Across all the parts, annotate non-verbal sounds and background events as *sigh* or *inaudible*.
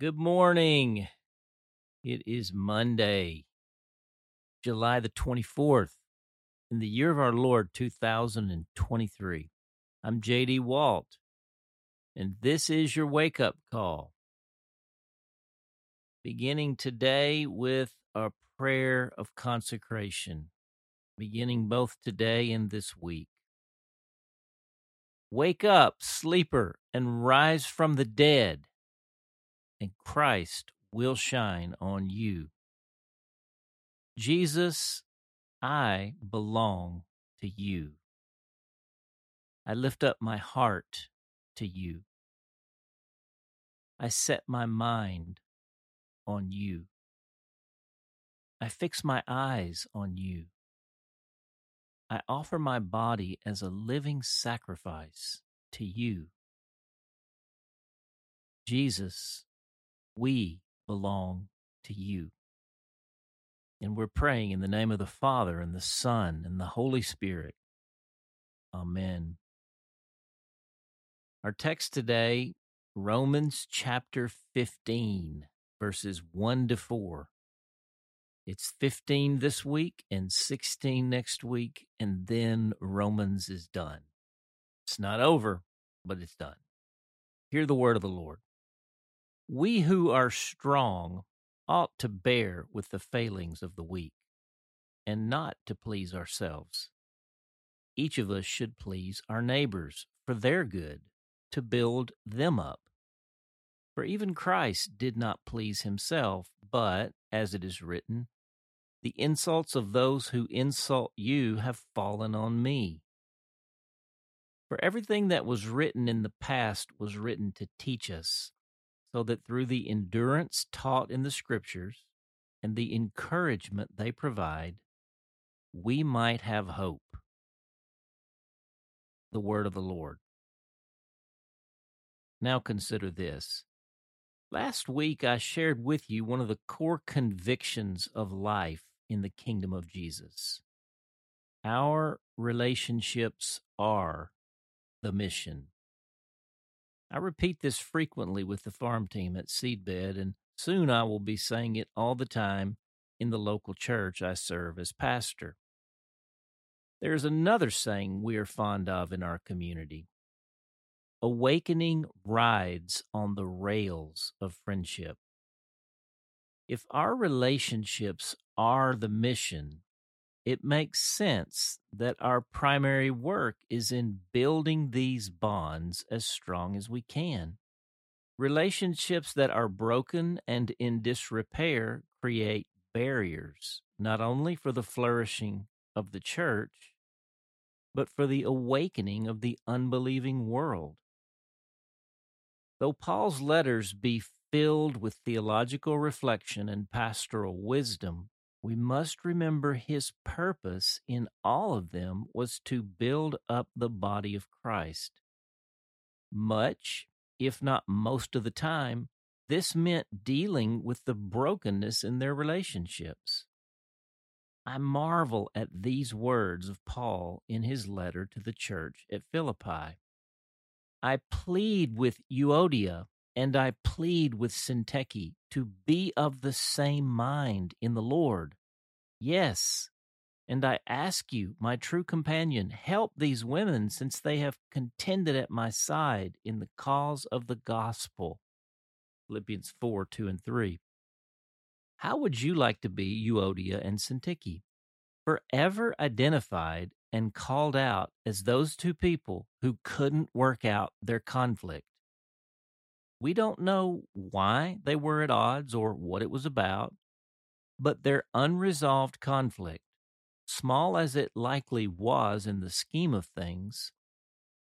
Good morning. It is Monday, July the 24th, in the year of our Lord 2023. I'm JD Walt, and this is your wake up call. Beginning today with a prayer of consecration, beginning both today and this week. Wake up, sleeper, and rise from the dead, and Christ will shine on you. Jesus, I belong to you. I lift up my heart to you. I set my mind on you. I fix my eyes on you. I offer my body as a living sacrifice to you. Jesus, we belong to you. And we're praying in the name of the Father and the Son and the Holy Spirit. Amen. Our text today, Romans chapter 15, verses 1 to 4. It's 15 this week and 16 next week, and then Romans is done. It's not over, but it's done. Hear the word of the Lord. We who are strong ought to bear with the failings of the weak and not to please ourselves. Each of us should please our neighbors for their good, to build them up. For even Christ did not please himself, but, as it is written, the insults of those who insult you have fallen on me. For everything that was written in the past was written to teach us, so that through the endurance taught in the Scriptures and the encouragement they provide, we might have hope. The Word of the Lord. Now consider this. Last week, I shared with you one of the core convictions of life in the kingdom of Jesus. Our relationships are the mission. I repeat this frequently with the farm team at Seedbed, and soon I will be saying it all the time in the local church I serve as pastor. There's another saying we are fond of in our community Awakening rides on the rails of friendship. If our relationships are the mission, it makes sense that our primary work is in building these bonds as strong as we can. Relationships that are broken and in disrepair create barriers, not only for the flourishing of the church, but for the awakening of the unbelieving world. Though Paul's letters be filled with theological reflection and pastoral wisdom, we must remember his purpose in all of them was to build up the body of Christ. Much, if not most of the time, this meant dealing with the brokenness in their relationships. I marvel at these words of Paul in his letter to the church at Philippi. I plead with Euodia and I plead with Syntyche to be of the same mind in the Lord. Yes, and I ask you, my true companion, help these women since they have contended at my side in the cause of the gospel. Philippians 4 2 and 3. How would you like to be Euodia and Syntyche? Forever identified and called out as those two people who couldn't work out their conflict. We don't know why they were at odds or what it was about, but their unresolved conflict, small as it likely was in the scheme of things,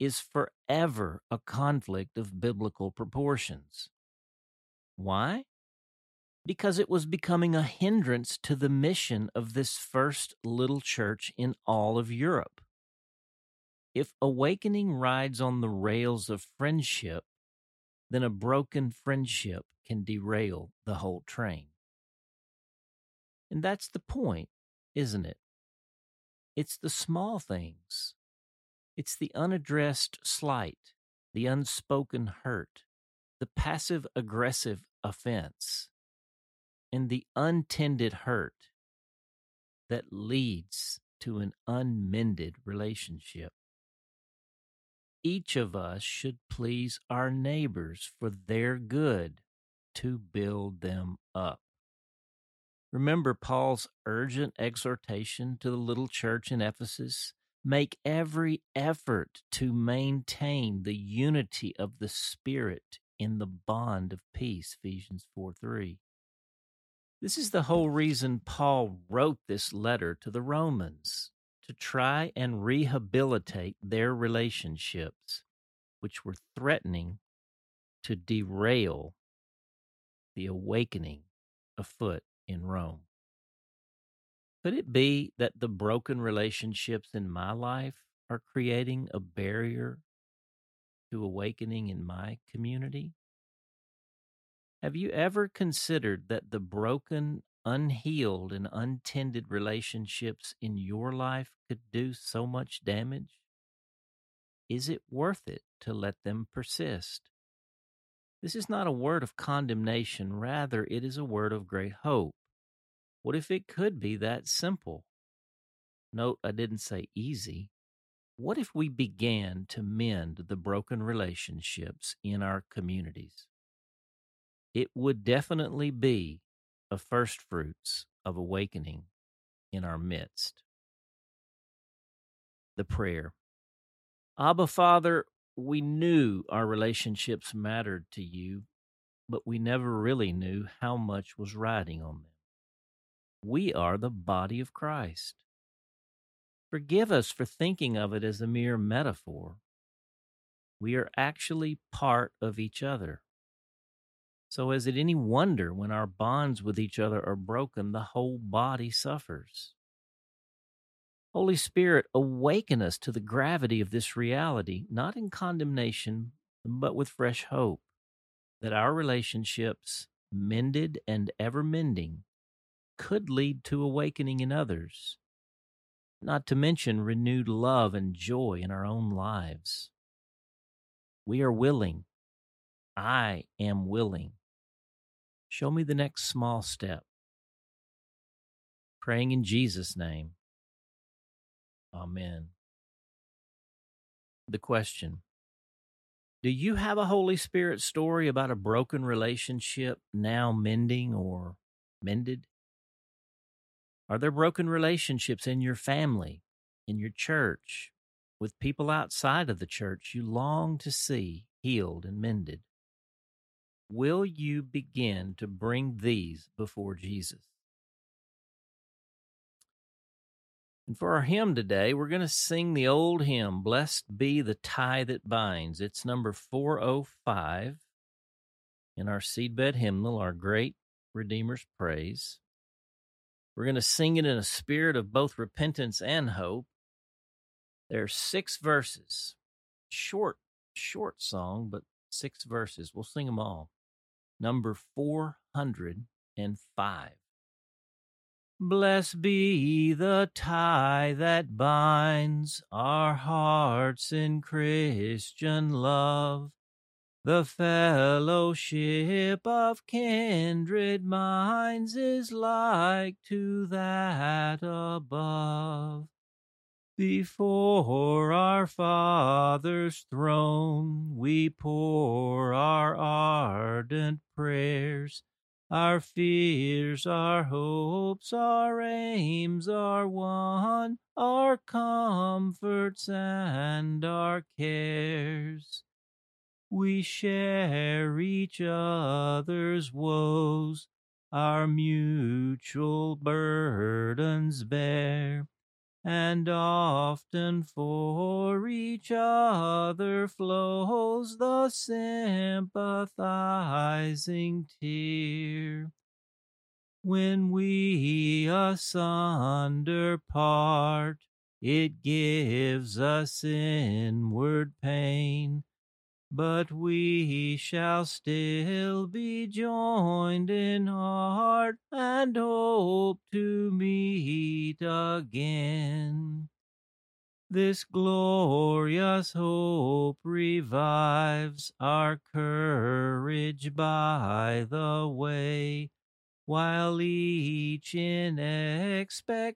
is forever a conflict of biblical proportions. Why? because it was becoming a hindrance to the mission of this first little church in all of Europe. If awakening rides on the rails of friendship, then a broken friendship can derail the whole train. And that's the point, isn't it? It's the small things. It's the unaddressed slight, the unspoken hurt, the passive aggressive offense and the untended hurt that leads to an unmended relationship. Each of us should please our neighbors for their good to build them up. Remember Paul's urgent exhortation to the little church in Ephesus? Make every effort to maintain the unity of the Spirit in the bond of peace, Ephesians 4 3. This is the whole reason Paul wrote this letter to the Romans to try and rehabilitate their relationships, which were threatening to derail the awakening afoot in Rome. Could it be that the broken relationships in my life are creating a barrier to awakening in my community? Have you ever considered that the broken, unhealed, and untended relationships in your life could do so much damage? Is it worth it to let them persist? This is not a word of condemnation, rather, it is a word of great hope. What if it could be that simple? Note, I didn't say easy. What if we began to mend the broken relationships in our communities? It would definitely be a first fruits of awakening in our midst. The prayer Abba, Father, we knew our relationships mattered to you, but we never really knew how much was riding on them. We are the body of Christ. Forgive us for thinking of it as a mere metaphor. We are actually part of each other. So, is it any wonder when our bonds with each other are broken, the whole body suffers? Holy Spirit, awaken us to the gravity of this reality, not in condemnation, but with fresh hope, that our relationships, mended and ever mending, could lead to awakening in others, not to mention renewed love and joy in our own lives. We are willing. I am willing. Show me the next small step. Praying in Jesus' name. Amen. The question Do you have a Holy Spirit story about a broken relationship now mending or mended? Are there broken relationships in your family, in your church, with people outside of the church you long to see healed and mended? Will you begin to bring these before Jesus? And for our hymn today, we're going to sing the old hymn, Blessed Be the Tie That Binds. It's number 405 in our seedbed hymnal, our great Redeemer's Praise. We're going to sing it in a spirit of both repentance and hope. There are six verses. Short, short song, but six verses. We'll sing them all. Number 405. Blessed be the tie that binds our hearts in Christian love the fellowship of kindred minds is like to that above. Before our Father's throne, we pour our ardent prayers. Our fears, our hopes, our aims are one, our comforts and our cares. We share each other's woes, our mutual burdens bear, and often for each other flows the sympathizing tear. When we asunder part, it gives us inward pain but we shall still be joined in heart and hope to meet again. This glorious hope revives our courage by the way, while each in expectation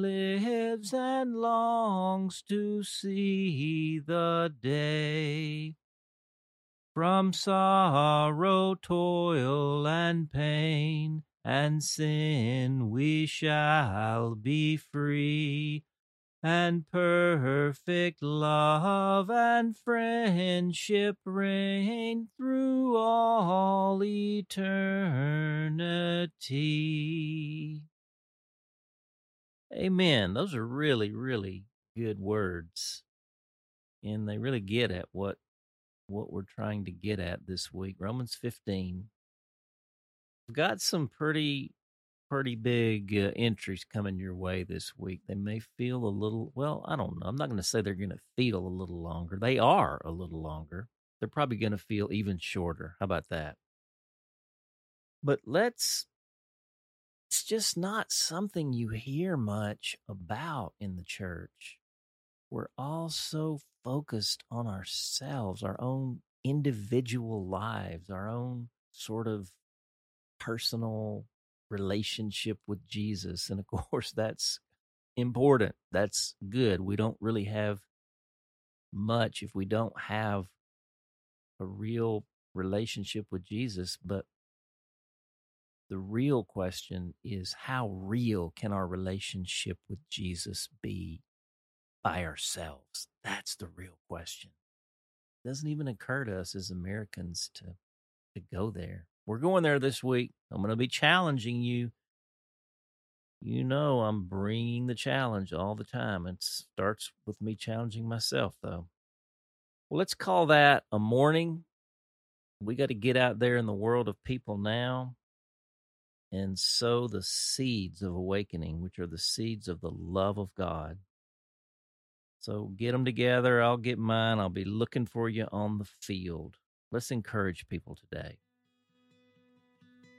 lives and longs to see the day. From sorrow, toil, and pain, and sin we shall be free and perfect love and friendship reign through all eternity. Amen. Those are really, really good words. And they really get at what what we're trying to get at this week. Romans 15. We've got some pretty pretty big uh, entries coming your way this week. They may feel a little, well, I don't know. I'm not going to say they're going to feel a little longer. They are a little longer. They're probably going to feel even shorter. How about that? But let's, it's just not something you hear much about in the church. We're all so focused on ourselves, our own individual lives, our own sort of personal relationship with Jesus. And of *laughs* course, that's important. That's good. We don't really have much if we don't have a real relationship with Jesus. But the real question is how real can our relationship with Jesus be by ourselves? That's the real question. It doesn't even occur to us as Americans to to go there. We're going there this week. I'm going to be challenging you. You know, I'm bringing the challenge all the time. It starts with me challenging myself, though. Well, let's call that a morning. We got to get out there in the world of people now and sow the seeds of awakening, which are the seeds of the love of God. So get them together. I'll get mine. I'll be looking for you on the field. Let's encourage people today.